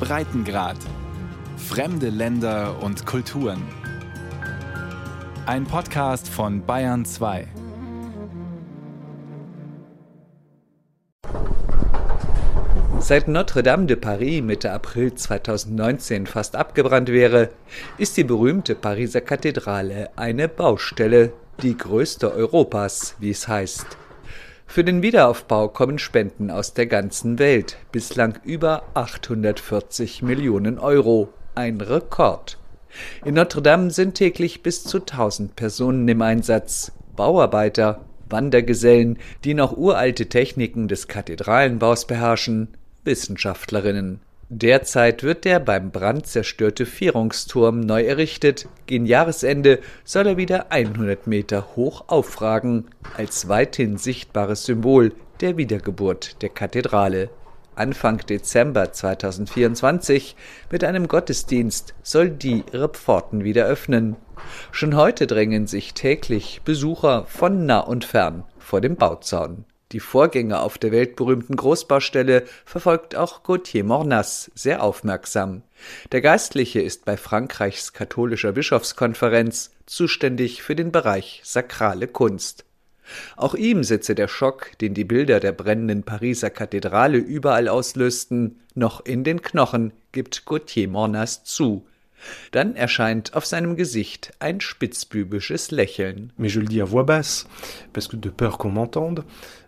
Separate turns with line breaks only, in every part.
Breitengrad. Fremde Länder und Kulturen. Ein Podcast von Bayern 2.
Seit Notre-Dame de Paris Mitte April 2019 fast abgebrannt wäre, ist die berühmte Pariser Kathedrale eine Baustelle, die größte Europas, wie es heißt. Für den Wiederaufbau kommen Spenden aus der ganzen Welt, bislang über 840 Millionen Euro, ein Rekord. In Notre Dame sind täglich bis zu 1000 Personen im Einsatz, Bauarbeiter, Wandergesellen, die noch uralte Techniken des Kathedralenbaus beherrschen, Wissenschaftlerinnen. Derzeit wird der beim Brand zerstörte Vierungsturm neu errichtet. Gegen Jahresende soll er wieder 100 Meter hoch aufragen, als weithin sichtbares Symbol der Wiedergeburt der Kathedrale. Anfang Dezember 2024 mit einem Gottesdienst soll die ihre Pforten wieder öffnen. Schon heute drängen sich täglich Besucher von nah und fern vor dem Bauzaun. Die Vorgänge auf der weltberühmten Großbaustelle verfolgt auch Gauthier Mornas sehr aufmerksam. Der Geistliche ist bei Frankreichs katholischer Bischofskonferenz zuständig für den Bereich sakrale Kunst. Auch ihm sitze der Schock, den die Bilder der brennenden Pariser Kathedrale überall auslösten, noch in den Knochen, gibt Gauthier Mornas zu. Dann erscheint auf seinem Gesicht ein spitzbübisches Lächeln.
Mais je le dis à voix basse, parce que de peur qu'on m'entende.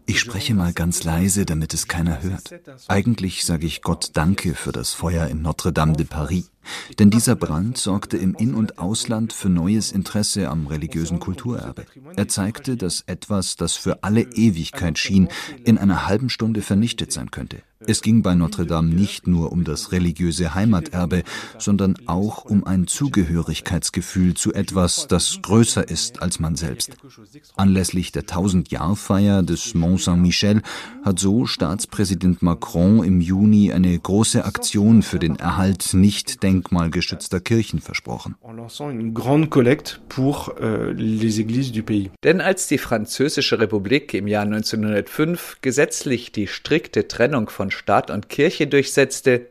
Ich spreche mal ganz leise, damit es keiner hört. Eigentlich sage ich Gott Danke für das Feuer in Notre-Dame de Paris. Denn dieser Brand sorgte im In- und Ausland für neues Interesse am religiösen Kulturerbe. Er zeigte, dass etwas, das für alle Ewigkeit schien, in einer halben Stunde vernichtet sein könnte. Es ging bei Notre Dame nicht nur um das religiöse Heimaterbe, sondern auch um ein Zugehörigkeitsgefühl zu etwas, das größer ist als man selbst. Anlässlich der 1000-Jahr-Feier des Mont Saint-Michel hat so Staatspräsident Macron im Juni eine große Aktion für den Erhalt nicht denkmalgeschützter Kirchen versprochen.
Euh, Denn als die Französische Republik im Jahr 1905 gesetzlich die strikte Trennung von Staat und Kirche durchsetzte,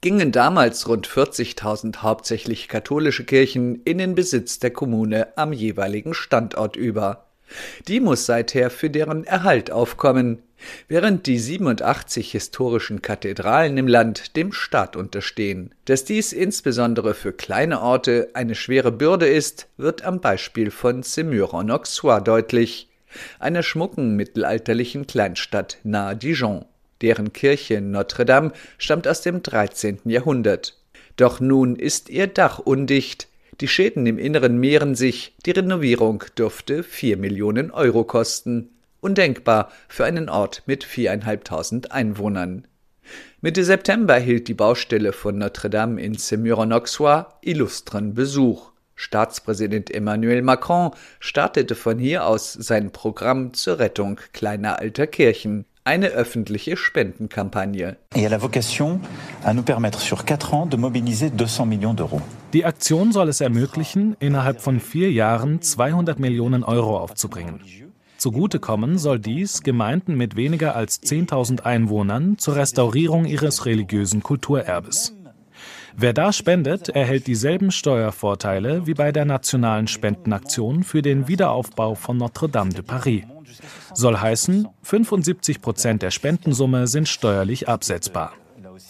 gingen damals rund 40.000 hauptsächlich katholische Kirchen in den Besitz der Kommune am jeweiligen Standort über. Die muss seither für deren Erhalt aufkommen, während die 87 historischen Kathedralen im Land dem Staat unterstehen. Dass dies insbesondere für kleine Orte eine schwere Bürde ist, wird am Beispiel von Semur-en-Auxois deutlich, einer schmucken mittelalterlichen Kleinstadt nahe Dijon. Deren Kirche Notre-Dame stammt aus dem 13. Jahrhundert. Doch nun ist ihr Dach undicht, die Schäden im Inneren mehren sich, die Renovierung dürfte 4 Millionen Euro kosten. Undenkbar für einen Ort mit viereinhalbtausend Einwohnern. Mitte September hielt die Baustelle von Notre-Dame in Semur-en-Auxois illustren Besuch. Staatspräsident Emmanuel Macron startete von hier aus sein Programm zur Rettung kleiner alter Kirchen eine öffentliche Spendenkampagne.
Die Aktion soll es ermöglichen, innerhalb von vier Jahren 200 Millionen Euro aufzubringen. Zugutekommen soll dies Gemeinden mit weniger als 10.000 Einwohnern zur Restaurierung ihres religiösen Kulturerbes. Wer da spendet, erhält dieselben Steuervorteile wie bei der nationalen Spendenaktion für den Wiederaufbau von Notre-Dame de Paris. Soll heißen, 75 Prozent der Spendensumme sind steuerlich absetzbar.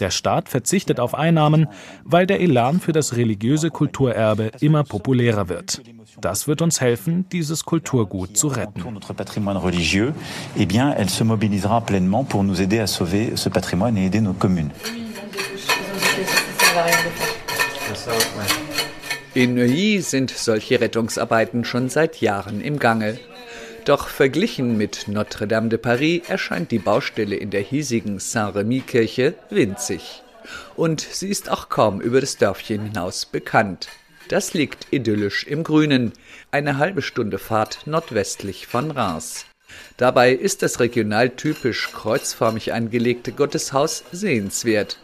Der Staat verzichtet auf Einnahmen, weil der Elan für das religiöse Kulturerbe immer populärer wird. Das wird uns helfen, dieses Kulturgut zu retten.
In Neuilly sind solche Rettungsarbeiten schon seit Jahren im Gange. Doch verglichen mit Notre-Dame de Paris erscheint die Baustelle in der hiesigen Saint-Remy-Kirche winzig. Und sie ist auch kaum über das Dörfchen hinaus bekannt. Das liegt idyllisch im Grünen, eine halbe Stunde Fahrt nordwestlich von Reims. Dabei ist das regional typisch kreuzförmig angelegte Gotteshaus sehenswert.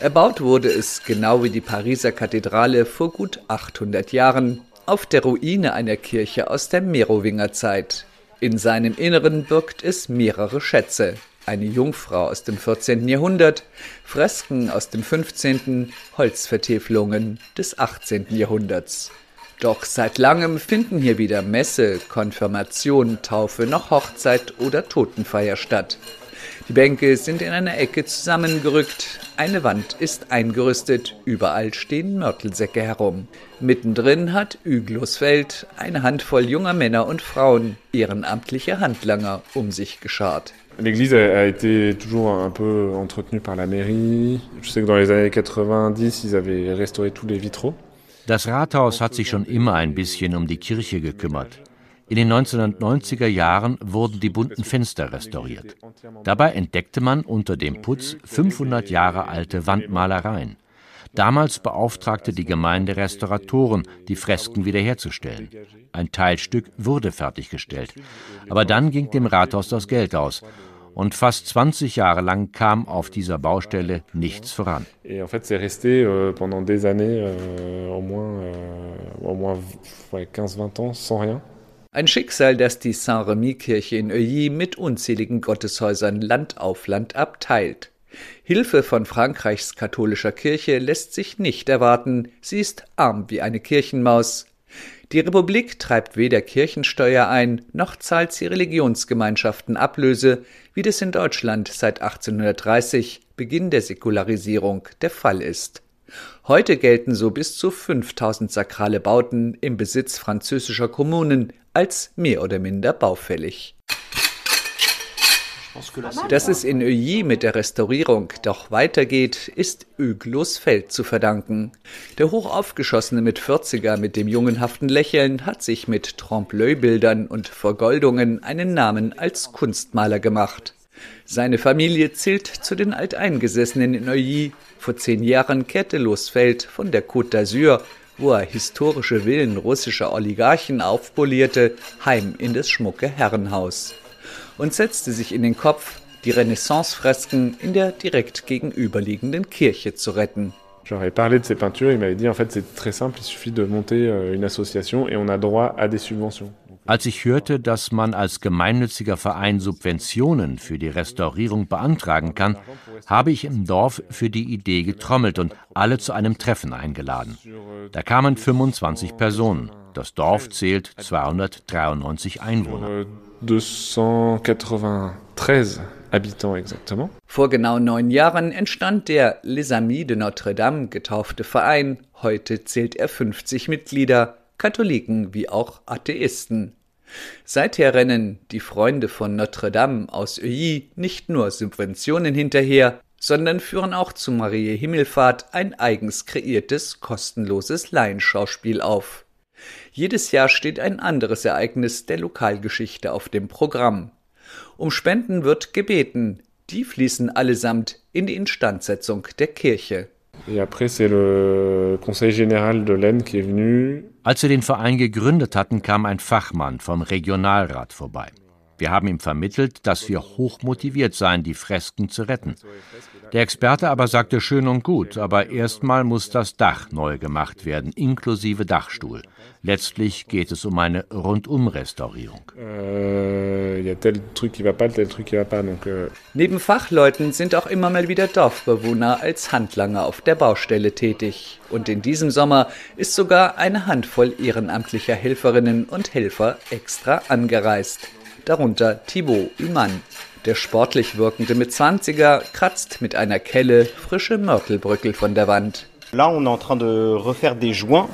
Erbaut wurde es, genau wie die Pariser Kathedrale, vor gut 800 Jahren auf der Ruine einer Kirche aus der Merowingerzeit. In seinem Inneren birgt es mehrere Schätze. eine Jungfrau aus dem 14. Jahrhundert, Fresken aus dem 15., Holzvertäfelungen des 18. Jahrhunderts. Doch seit langem finden hier wieder Messe, Konfirmation, Taufe, noch Hochzeit oder Totenfeier statt. Die Bänke sind in einer Ecke zusammengerückt, eine Wand ist eingerüstet, überall stehen Mörtelsäcke herum. Mittendrin hat Üglosfeld eine Handvoll junger Männer und Frauen, ehrenamtliche Handlanger, um sich geschart.
L'église a été toujours un peu entretenue par la mairie. Je sais que dans les années 90, ils avaient restauré tous les vitraux.
Das Rathaus hat sich schon immer ein bisschen um die Kirche gekümmert. In den 1990er Jahren wurden die bunten Fenster restauriert. Dabei entdeckte man unter dem Putz 500 Jahre alte Wandmalereien. Damals beauftragte die Gemeinde Restauratoren, die Fresken wiederherzustellen. Ein Teilstück wurde fertiggestellt. Aber dann ging dem Rathaus das Geld aus. Und fast 20 Jahre lang kam auf dieser Baustelle nichts voran.
Et en fait, c'est resté pendant des années, au moins, au moins ouais, 15-20 ans, sans rien.
Ein Schicksal, das die Saint-Remy-Kirche in Euilly mit unzähligen Gotteshäusern Land auf Land abteilt. Hilfe von Frankreichs katholischer Kirche lässt sich nicht erwarten, sie ist arm wie eine Kirchenmaus. Die Republik treibt weder Kirchensteuer ein, noch zahlt sie Religionsgemeinschaften Ablöse, wie das in Deutschland seit 1830, Beginn der Säkularisierung, der Fall ist. Heute gelten so bis zu 5000 sakrale Bauten im Besitz französischer Kommunen als mehr oder minder baufällig. Dass es in Euilly mit der Restaurierung doch weitergeht, ist Huglos Feld zu verdanken. Der hochaufgeschossene mit 40er mit dem jungenhaften Lächeln hat sich mit Trompe-l'œil-Bildern und Vergoldungen einen Namen als Kunstmaler gemacht. Seine Familie zählt zu den Alteingesessenen in Neuilly. Vor zehn Jahren kehrte Losfeld von der Côte d'Azur, wo er historische Villen russischer Oligarchen aufpolierte, heim in das schmucke Herrenhaus und setzte sich in den Kopf, die Renaissance-Fresken in der direkt gegenüberliegenden Kirche zu retten.
J'aurais parlé de ces peintures, il m'avait dit en fait c'est très simple, il suffit de monter euh, une association et on a droit à des subventions.
Als ich hörte, dass man als gemeinnütziger Verein Subventionen für die Restaurierung beantragen kann, habe ich im Dorf für die Idee getrommelt und alle zu einem Treffen eingeladen. Da kamen 25 Personen. Das Dorf zählt 293 Einwohner.
293 habitants exactement.
Vor genau neun Jahren entstand der Les Amis de Notre Dame getaufte Verein. Heute zählt er 50 Mitglieder, Katholiken wie auch Atheisten. Seither rennen die Freunde von Notre Dame aus Euilly nicht nur Subventionen hinterher, sondern führen auch zu Marie Himmelfahrt ein eigens kreiertes, kostenloses Laienschauspiel auf. Jedes Jahr steht ein anderes Ereignis der Lokalgeschichte auf dem Programm. Um Spenden wird gebeten, die fließen allesamt in die Instandsetzung der Kirche.
Als wir den Verein gegründet hatten, kam ein Fachmann vom Regionalrat vorbei. Wir haben ihm vermittelt, dass wir hochmotiviert seien, die Fresken zu retten. Der Experte aber sagte schön und gut, aber erstmal muss das Dach neu gemacht werden, inklusive Dachstuhl. Letztlich geht es um eine Rundumrestaurierung.
Euh, euh,
Neben Fachleuten sind auch immer mal wieder Dorfbewohner als Handlanger auf der Baustelle tätig. Und in diesem Sommer ist sogar eine Handvoll ehrenamtlicher Helferinnen und Helfer extra angereist. Darunter Thibaut Humann. Der sportlich wirkende mit 20er kratzt mit einer Kelle frische Mörtelbrückel von der Wand.
Là, on est en train de refaire des joints.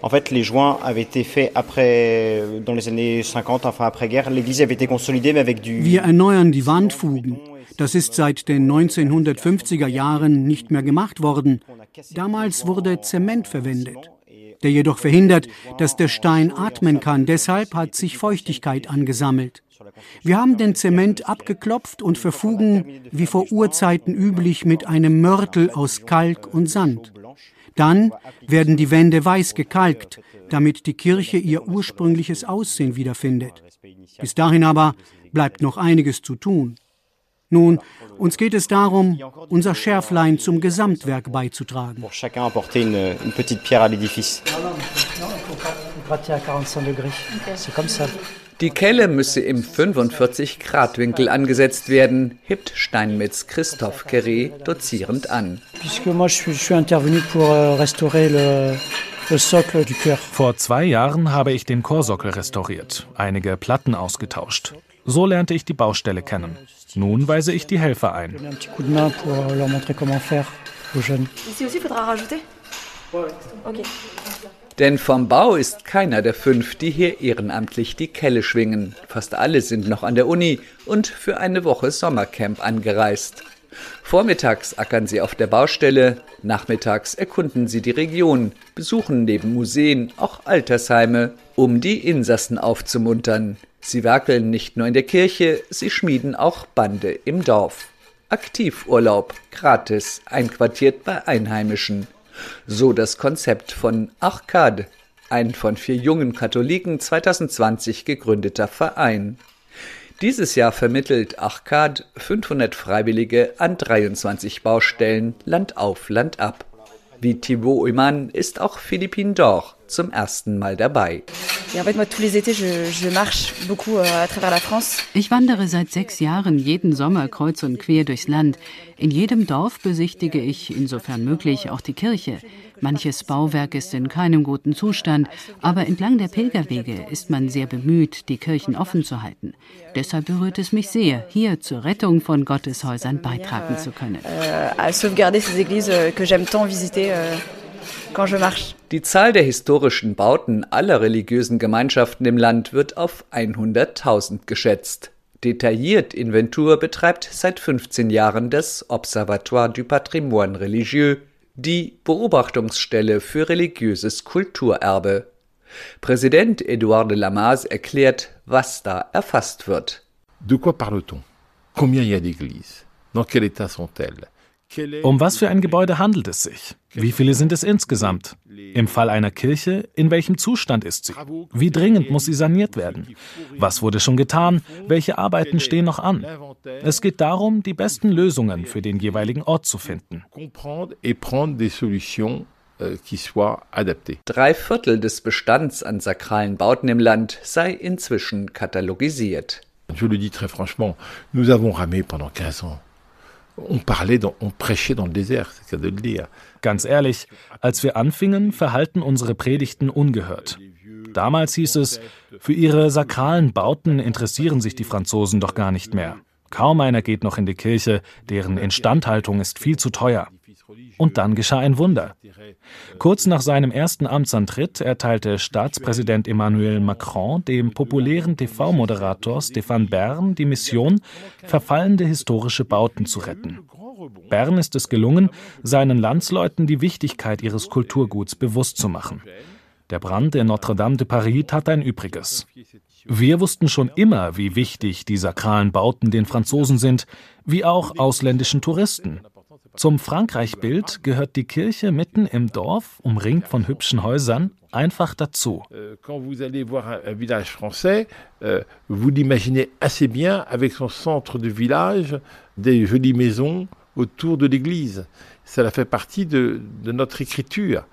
En fait, les joints avaient été faits après, dans les années 50, enfin après-guerre. L'église avait été consolidée, mais avec du.
Wir erneuern die Wandfugen. Das ist seit den 1950er Jahren nicht mehr gemacht worden. Damals wurde Zement verwendet, der jedoch verhindert, dass der Stein atmen kann. Deshalb hat sich Feuchtigkeit angesammelt. Wir haben den Zement abgeklopft und verfugen, wie vor Urzeiten üblich, mit einem Mörtel aus Kalk und Sand. Dann werden die Wände weiß gekalkt, damit die Kirche ihr ursprüngliches Aussehen wiederfindet. Bis dahin aber bleibt noch einiges zu tun. Nun, uns geht es darum, unser Schärflein zum Gesamtwerk beizutragen.
Die Kelle müsse im 45-Grad-Winkel angesetzt werden, hebt Steinmetz Christoph Queré dozierend an.
Euh, Vor zwei Jahren habe ich den Chorsockel restauriert, einige Platten ausgetauscht. So lernte ich die Baustelle kennen. Nun weise ich die Helfer ein.
Denn vom Bau ist keiner der fünf, die hier ehrenamtlich die Kelle schwingen. Fast alle sind noch an der Uni und für eine Woche Sommercamp angereist. Vormittags ackern sie auf der Baustelle, nachmittags erkunden sie die Region, besuchen neben Museen auch Altersheime, um die Insassen aufzumuntern. Sie werkeln nicht nur in der Kirche, sie schmieden auch Bande im Dorf. Aktivurlaub, gratis, einquartiert bei Einheimischen. So das Konzept von Arcade, ein von vier jungen Katholiken 2020 gegründeter Verein. Dieses Jahr vermittelt Arcade 500 Freiwillige an 23 Baustellen Land auf, Land ab. Wie Thibaut Uyman ist auch Philippine Dor zum ersten Mal dabei.
Euh,
ich wandere seit sechs Jahren jeden Sommer kreuz und quer durchs Land. In jedem Dorf besichtige ich, insofern möglich, auch die Kirche. Manches Bauwerk ist in keinem guten Zustand, aber entlang der Pilgerwege ist man sehr bemüht, die Kirchen offen zu halten. Deshalb berührt es mich sehr, hier zur Rettung von Gotteshäusern beitragen zu können. Euh,
die Zahl der historischen Bauten aller religiösen Gemeinschaften im Land wird auf 100.000 geschätzt. Detailliert Inventur betreibt seit 15 Jahren das Observatoire du Patrimoine Religieux, die Beobachtungsstelle für religiöses Kulturerbe. Präsident Edouard de Lamaze erklärt, was da erfasst wird.
De quoi parle-t-on? Combien y a d'églises? Dans quel état sont-elles?
Um was für ein Gebäude handelt es sich? Wie viele sind es insgesamt? Im Fall einer Kirche, in welchem Zustand ist sie? Wie dringend muss sie saniert werden? Was wurde schon getan? Welche Arbeiten stehen noch an? Es geht darum, die besten Lösungen für den jeweiligen Ort zu finden.
Euh, Drei Viertel des Bestands an sakralen Bauten im Land sei inzwischen katalogisiert.
Je le dis très franchement, nous avons ramé pendant 15 ans.
Ganz ehrlich, als wir anfingen, verhalten unsere Predigten ungehört. Damals hieß es, für ihre sakralen Bauten interessieren sich die Franzosen doch gar nicht mehr. Kaum einer geht noch in die Kirche, deren Instandhaltung ist viel zu teuer. Und dann geschah ein Wunder. Kurz nach seinem ersten Amtsantritt erteilte Staatspräsident Emmanuel Macron dem populären TV-Moderator Stéphane Bern die Mission, verfallende historische Bauten zu retten. Bern ist es gelungen, seinen Landsleuten die Wichtigkeit ihres Kulturguts bewusst zu machen. Der Brand in Notre-Dame de Paris tat ein Übriges. Wir wussten schon immer, wie wichtig die sakralen Bauten den Franzosen sind, wie auch ausländischen Touristen. Zum Frankreich-Bild gehört die Kirche mitten im Dorf, umringt von hübschen Häusern, einfach dazu.
Euh, quand vous allez voir un village français, euh, vous l'imaginez assez bien avec son centre de village, des jolies maisons autour de l'église. Cela fait partie de, de notre écriture.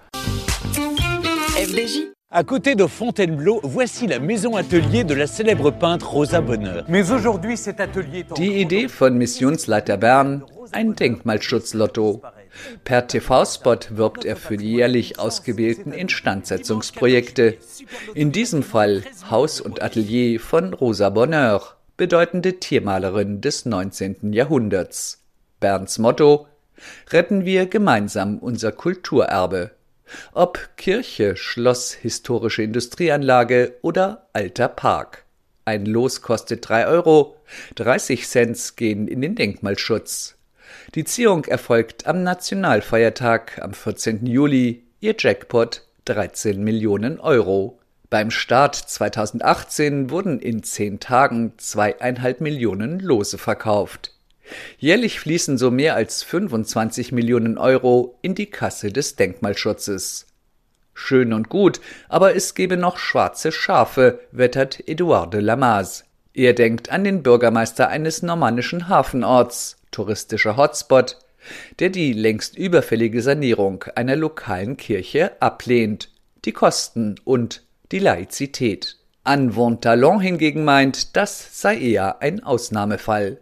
FDJ à côté de Fontainebleau, voici la maison atelier de la célèbre peintre Rosa Bonheur.
Mais aujourd'hui, cet atelier Die Idee von Missionsleiter Bern, ein Denkmalschutzlotto. Per TV-Spot wirbt er für die jährlich ausgewählten Instandsetzungsprojekte. In diesem Fall Haus und Atelier von Rosa Bonheur, bedeutende Tiermalerin des 19. Jahrhunderts. Bernds Motto Retten wir gemeinsam unser Kulturerbe. Ob Kirche, Schloss, historische Industrieanlage oder alter Park. Ein Los kostet 3 Euro, 30 Cent gehen in den Denkmalschutz. Die Ziehung erfolgt am Nationalfeiertag am 14. Juli, ihr Jackpot 13 Millionen Euro. Beim Start 2018 wurden in zehn Tagen zweieinhalb Millionen Lose verkauft. Jährlich fließen so mehr als 25 Millionen Euro in die Kasse des Denkmalschutzes. Schön und gut, aber es gebe noch schwarze Schafe, wettert Edouard de Lamaze. Er denkt an den Bürgermeister eines normannischen Hafenorts, touristischer Hotspot, der die längst überfällige Sanierung einer lokalen Kirche ablehnt, die Kosten und die Laizität. Anne Talon hingegen meint, das sei eher ein Ausnahmefall.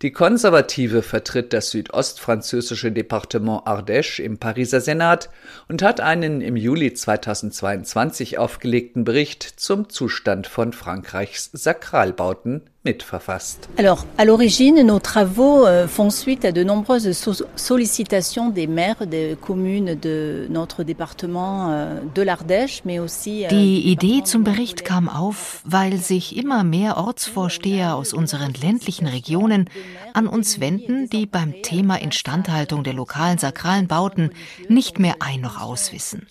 Die Konservative vertritt das südostfranzösische Departement Ardèche im Pariser Senat und hat einen im Juli 2022 aufgelegten Bericht zum Zustand von Frankreichs Sakralbauten mitverfasst.
Alors, à l'origine, nos travaux euh, font suite à de nombreuses so sollicitations des maires des communes de notre département euh, de l'Ardèche, mais aussi
euh, Die Idee zum Bericht kam auf, weil sich immer mehr Ortsvorsteher aus unseren ländlichen Regionen an uns wenden, die beim Thema Instandhaltung der lokalen sakralen Bauten nicht mehr ein noch auswissen.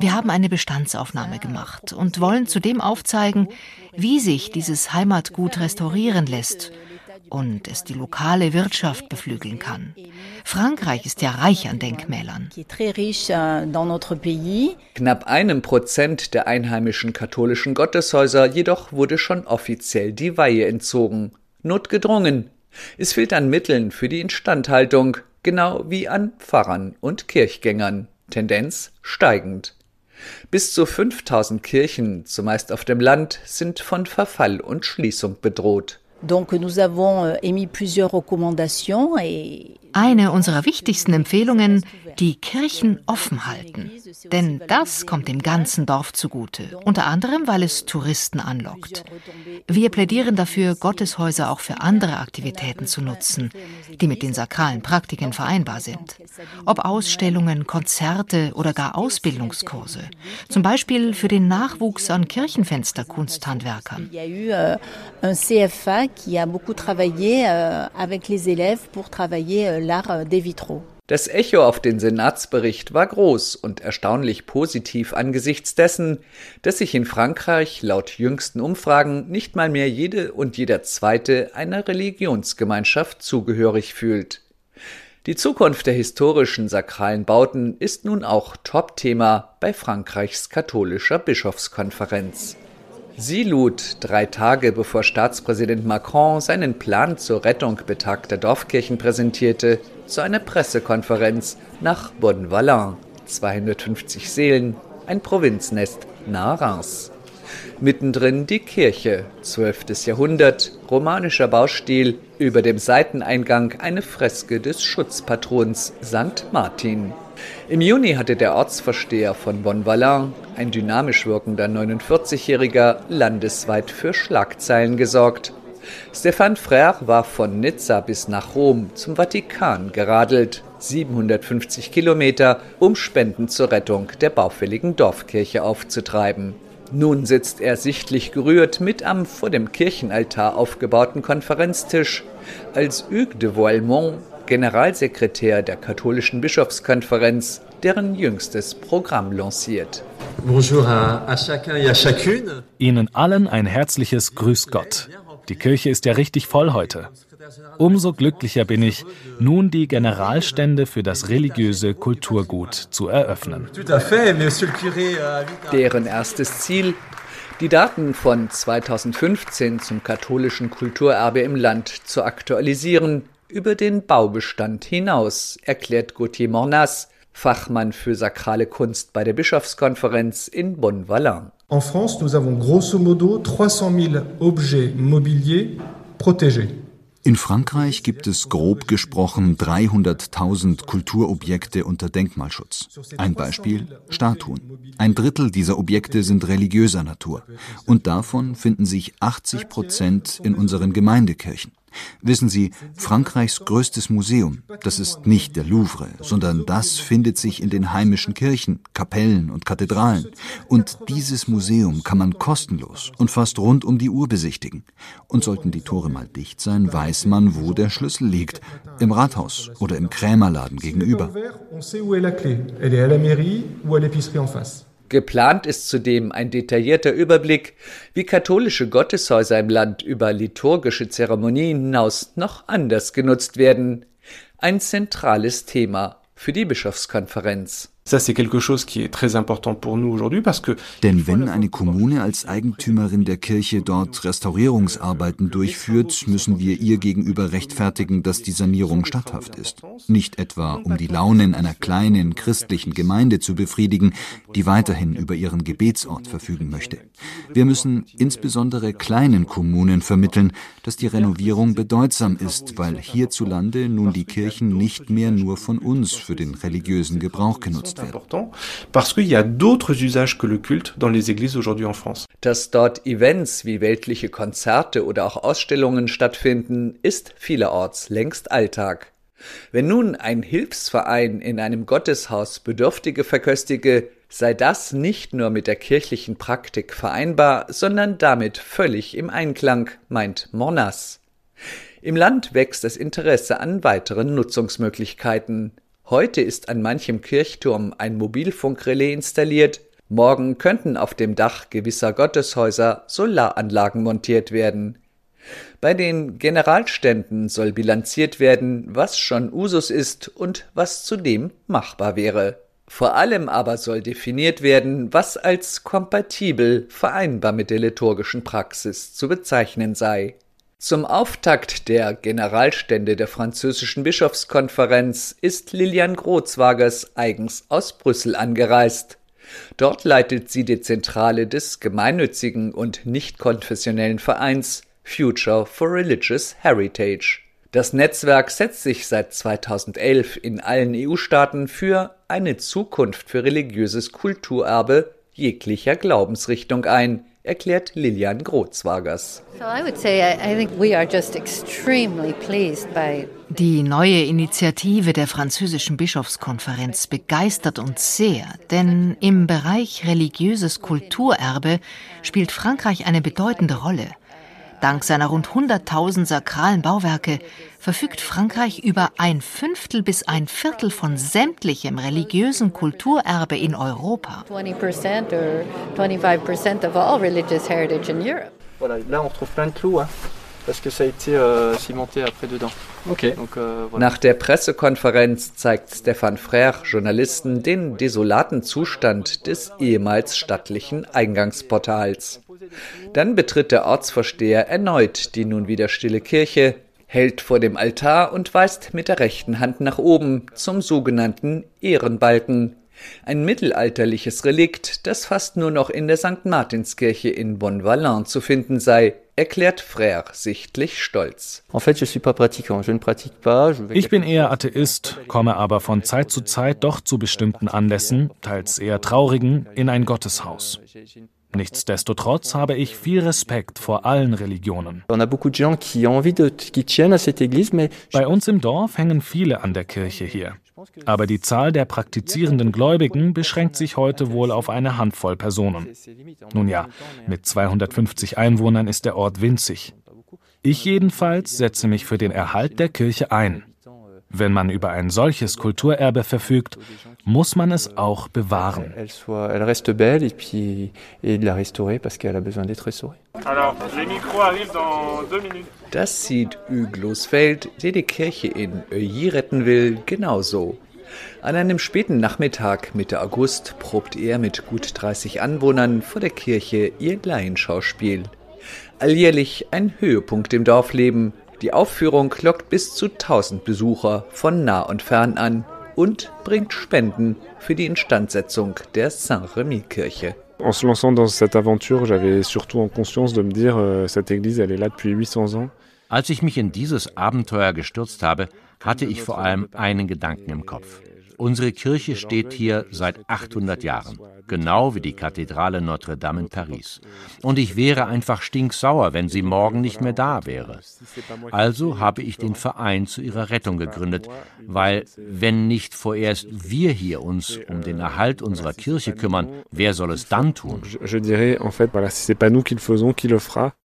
Wir haben eine Bestandsaufnahme gemacht und wollen zudem aufzeigen, wie sich dieses Heimatgut restaurieren lässt und es die lokale Wirtschaft beflügeln kann. Frankreich ist ja reich an Denkmälern.
Euh, Knapp einem Prozent der einheimischen katholischen Gotteshäuser jedoch wurde schon offiziell die Weihe entzogen. Notgedrungen. Es fehlt an Mitteln für die Instandhaltung, genau wie an Pfarrern und Kirchgängern. Tendenz steigend. Bis zu 5000 Kirchen, zumeist auf dem Land, sind von Verfall und Schließung bedroht.
Euh,
eine unserer wichtigsten Empfehlungen, die Kirchen offen halten. Denn das kommt dem ganzen Dorf zugute, unter anderem, weil es Touristen anlockt. Wir plädieren dafür, Gotteshäuser auch für andere Aktivitäten zu nutzen, die mit den sakralen Praktiken vereinbar sind. Ob Ausstellungen, Konzerte oder gar Ausbildungskurse. Zum Beispiel für den Nachwuchs an Kirchenfensterkunsthandwerkern.
Qui a beaucoup travaillé euh, avec les élèves pour travailler euh, l'art des vitraux.
Das Echo auf den Senatsbericht war groß und erstaunlich positiv angesichts dessen, dass sich in Frankreich laut jüngsten Umfragen nicht mal mehr jede und jeder Zweite einer Religionsgemeinschaft zugehörig fühlt. Die Zukunft der historischen sakralen Bauten ist nun auch Topthema bei Frankreichs katholischer Bischofskonferenz. Sie lud drei Tage bevor Staatspräsident Macron seinen Plan zur Rettung betagter Dorfkirchen präsentierte, zu einer Pressekonferenz nach Bonne-Vallin, 250 Seelen, ein Provinznest nahe Reims. Mittendrin die Kirche, 12. Jahrhundert, romanischer Baustil, über dem Seiteneingang eine Freske des Schutzpatrons St. Martin. Im Juni hatte der Ortsvorsteher von Bonne-Vallin, ein dynamisch wirkender 49-Jähriger, landesweit für Schlagzeilen gesorgt. Stéphane Frère war von Nizza bis nach Rom zum Vatikan geradelt, 750 Kilometer, um Spenden zur Rettung der baufälligen Dorfkirche aufzutreiben. Nun sitzt er sichtlich gerührt mit am vor dem Kirchenaltar aufgebauten Konferenztisch, als Hugues de Voilemont Generalsekretär der katholischen Bischofskonferenz, deren jüngstes Programm lanciert.
Ihnen allen ein herzliches Grüß Gott. Die Kirche ist ja richtig voll heute. Umso glücklicher bin ich, nun die Generalstände für das religiöse Kulturgut zu eröffnen.
Deren erstes Ziel, die Daten von 2015 zum katholischen Kulturerbe im Land zu aktualisieren, über den Baubestand hinaus, erklärt Gauthier Mornas, Fachmann für sakrale Kunst bei der Bischofskonferenz in Bonn-Wallin.
En France, nous avons grosso modo 300 000 objets mobiliers protégés.
In Frankreich gibt es grob gesprochen 300.000 Kulturobjekte unter Denkmalschutz. Ein Beispiel Statuen. Ein Drittel dieser Objekte sind religiöser Natur und davon finden sich 80 Prozent in unseren Gemeindekirchen. Wissen Sie, Frankreichs größtes Museum, das ist nicht der Louvre, sondern das findet sich in den heimischen Kirchen, Kapellen und Kathedralen. Und dieses Museum kann man kostenlos und fast rund um die Uhr besichtigen. Und sollten die Tore mal dicht sein, weiß man, wo der Schlüssel liegt. Im Rathaus oder im Krämerladen gegenüber.
Geplant ist zudem ein detaillierter Überblick, wie katholische Gotteshäuser im Land über liturgische Zeremonien hinaus noch anders genutzt werden. Ein zentrales Thema für die Bischofskonferenz.
Denn wenn eine Kommune als Eigentümerin der Kirche dort Restaurierungsarbeiten durchführt, müssen wir ihr gegenüber rechtfertigen, dass die Sanierung statthaft ist. Nicht etwa, um die Launen einer kleinen christlichen Gemeinde zu befriedigen, die weiterhin über ihren Gebetsort verfügen möchte. Wir müssen insbesondere kleinen Kommunen vermitteln, dass die Renovierung bedeutsam ist, weil hierzulande nun die Kirchen nicht mehr nur von uns für den religiösen Gebrauch genutzt werden.
Dass dort Events wie weltliche Konzerte oder auch Ausstellungen stattfinden, ist vielerorts längst Alltag. Wenn nun ein Hilfsverein in einem Gotteshaus Bedürftige verköstige, sei das nicht nur mit der kirchlichen Praktik vereinbar, sondern damit völlig im Einklang, meint Mornas. Im Land wächst das Interesse an weiteren Nutzungsmöglichkeiten. Heute ist an manchem Kirchturm ein Mobilfunkrelais installiert, morgen könnten auf dem Dach gewisser Gotteshäuser Solaranlagen montiert werden. Bei den Generalständen soll bilanziert werden, was schon Usus ist und was zudem machbar wäre. Vor allem aber soll definiert werden, was als kompatibel vereinbar mit der liturgischen Praxis zu bezeichnen sei. Zum Auftakt der Generalstände der französischen Bischofskonferenz ist Lilian Grozwagers eigens aus Brüssel angereist. Dort leitet sie die Zentrale des gemeinnützigen und nicht konfessionellen Vereins Future for Religious Heritage. Das Netzwerk setzt sich seit 2011 in allen EU-Staaten für eine Zukunft für religiöses Kulturerbe jeglicher Glaubensrichtung ein, erklärt Lilian Grozwagers.
Die neue Initiative der französischen Bischofskonferenz begeistert uns sehr, denn im Bereich religiöses Kulturerbe spielt Frankreich eine bedeutende Rolle. Dank seiner rund 100.000 sakralen Bauwerke verfügt Frankreich über ein Fünftel bis ein Viertel von sämtlichem religiösen Kulturerbe in Europa. 20% or 25% of all religious heritage in Europe.
Voilà, là on retrouve plein de clous, hein, parce que ça a été cimenté après dedans. Okay. Euh. Nach der Pressekonferenz zeigt Stefan Frère Journalisten den desolaten Zustand des ehemals stattlichen Eingangsportals. Dann betritt der Ortsvorsteher erneut die nun wieder stille Kirche, hält vor dem Altar und weist mit der rechten Hand nach oben zum sogenannten Ehrenbalken, ein mittelalterliches Relikt, das fast nur noch in der St. Martinskirche in Bonne-Valin zu finden sei, erklärt Frère sichtlich stolz.
Ich bin eher Atheist, komme aber von Zeit zu Zeit doch zu bestimmten Anlässen, teils eher traurigen, in ein Gotteshaus. Nichtsdestotrotz habe ich viel Respekt vor allen Religionen. Bei uns im Dorf hängen viele an der Kirche hier. Aber die Zahl der praktizierenden Gläubigen beschränkt sich heute wohl auf eine Handvoll Personen. Nun ja, mit 250 Einwohnern ist der Ort winzig. Ich jedenfalls setze mich für den Erhalt der Kirche ein. Wenn man über ein solches Kulturerbe verfügt, muss man es auch bewahren.
Das sieht Hugues Feld, der die Kirche in Euilly retten will, genauso. An einem späten Nachmittag Mitte August probt er mit gut 30 Anwohnern vor der Kirche ihr Laienschauspiel. Alljährlich ein Höhepunkt im Dorfleben, die Aufführung lockt bis zu 1000 Besucher von nah und fern an und bringt Spenden für die Instandsetzung der Saint-Remy-Kirche.
En se lançant dans cette aventure, j'avais surtout en conscience de me dire, euh, cette église, elle est là depuis 800 ans.
Als ich mich in dieses Abenteuer gestürzt habe, hatte ich vor allem einen Gedanken im Kopf. Unsere Kirche steht hier seit 800 Jahren, genau wie die Kathedrale Notre Dame in Paris. Und ich wäre einfach stinksauer, wenn sie morgen nicht mehr da wäre. Also habe ich den Verein zu ihrer Rettung gegründet, weil wenn nicht vorerst wir hier uns um den Erhalt unserer Kirche kümmern, wer soll es dann tun?
Je dirais en fait, voilà, si c'est pas nous qui le faisons, qui le fera